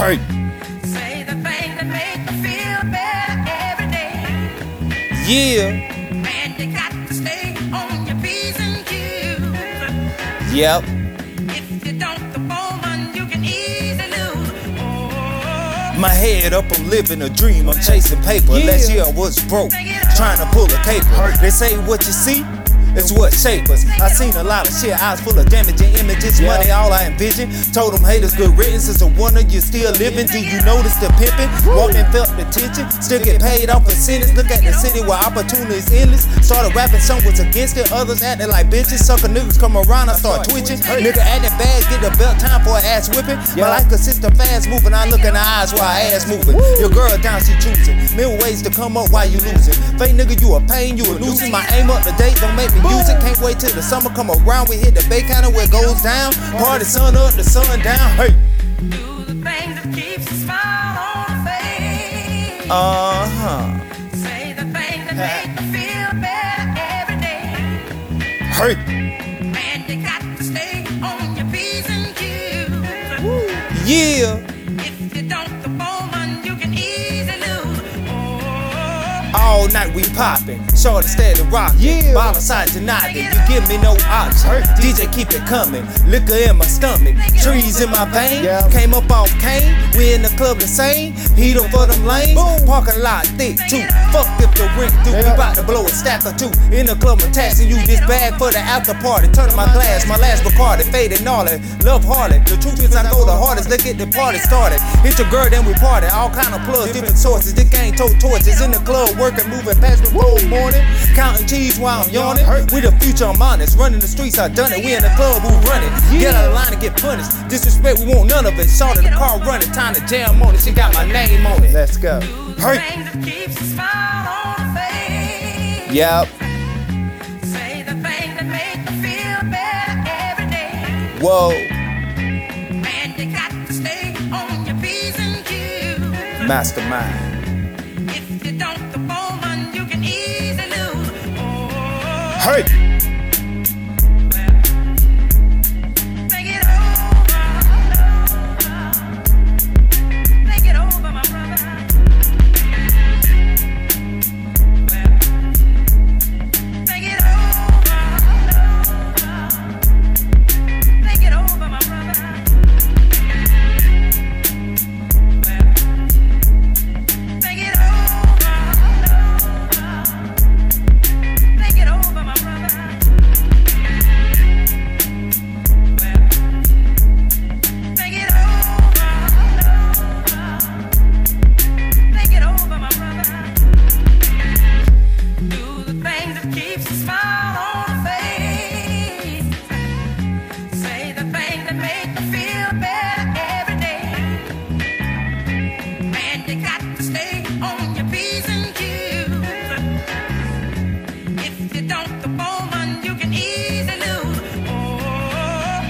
Hey, Say the things that make you feel better every day. yeah, And you got to stay on your P's and Q's. yep. If you don't, the woman you can easily lose. Oh, My head up, I'm living a dream. I'm chasing paper. Yeah. Last year I was broke, trying to pull a paper. They say what you see. It's what shape us. I seen a lot of shit, eyes full of damaging images. Yeah. Money, all I envision. Told them haters good riddance. It's a wonder you still living. Do you notice the pimping? Walking, felt the tension. Still get paid off sentence. Look at the city where opportunity is endless. Started rapping, some was against it. Others acting like bitches. Sucker niggas come around, I start twitching. Nigga acting bad, get the belt, time for an ass whipping. My life consists of fast moving. I look in the eyes while I ass moving. Your girl down, she choosing. Many ways to come up while you losing. Fake nigga, you a pain, you a nuisance. My aim up to date, don't make me it. Can't wait till the summer come around. We hit the bay County where it goes down. Party sun up, the sun down. Hey. do the things that keeps a smile on her face. Uh huh. Say the things that make you feel better every day. Hey. And you got to stay on your P's and Q's. Yeah. If you don't, the woman you can All night we poppin', shorty steady rockin'. Yeah. Bottle side tonight, you give me no option. DJ keep it coming, liquor in my stomach, trees in my vein. Yeah. Came up off Kane, we in the club the same. Heat up for them lanes, Boom. parking lot thick too. Fuck if the rent through, we bout to blow a stack or two. In the club, I'm taxing you this bag for the after party. Turning my glass, my last Bacardi, faded gnarly. Love Harley, the truth is I go the hardest. Let's get the party started. Hit your girl, then we party. All kind of plugs, different sources. This game told torches in the club, working, moving past the whole morning. Counting cheese while I'm yawning. We the future, I'm honest. Running the streets, I done it. We in the club, who run it? Get out of line and get punished. Disrespect, we want none of it. Started the car running, time to jam on it. She got my name on it. Let's go. do the Hey. things that If smile.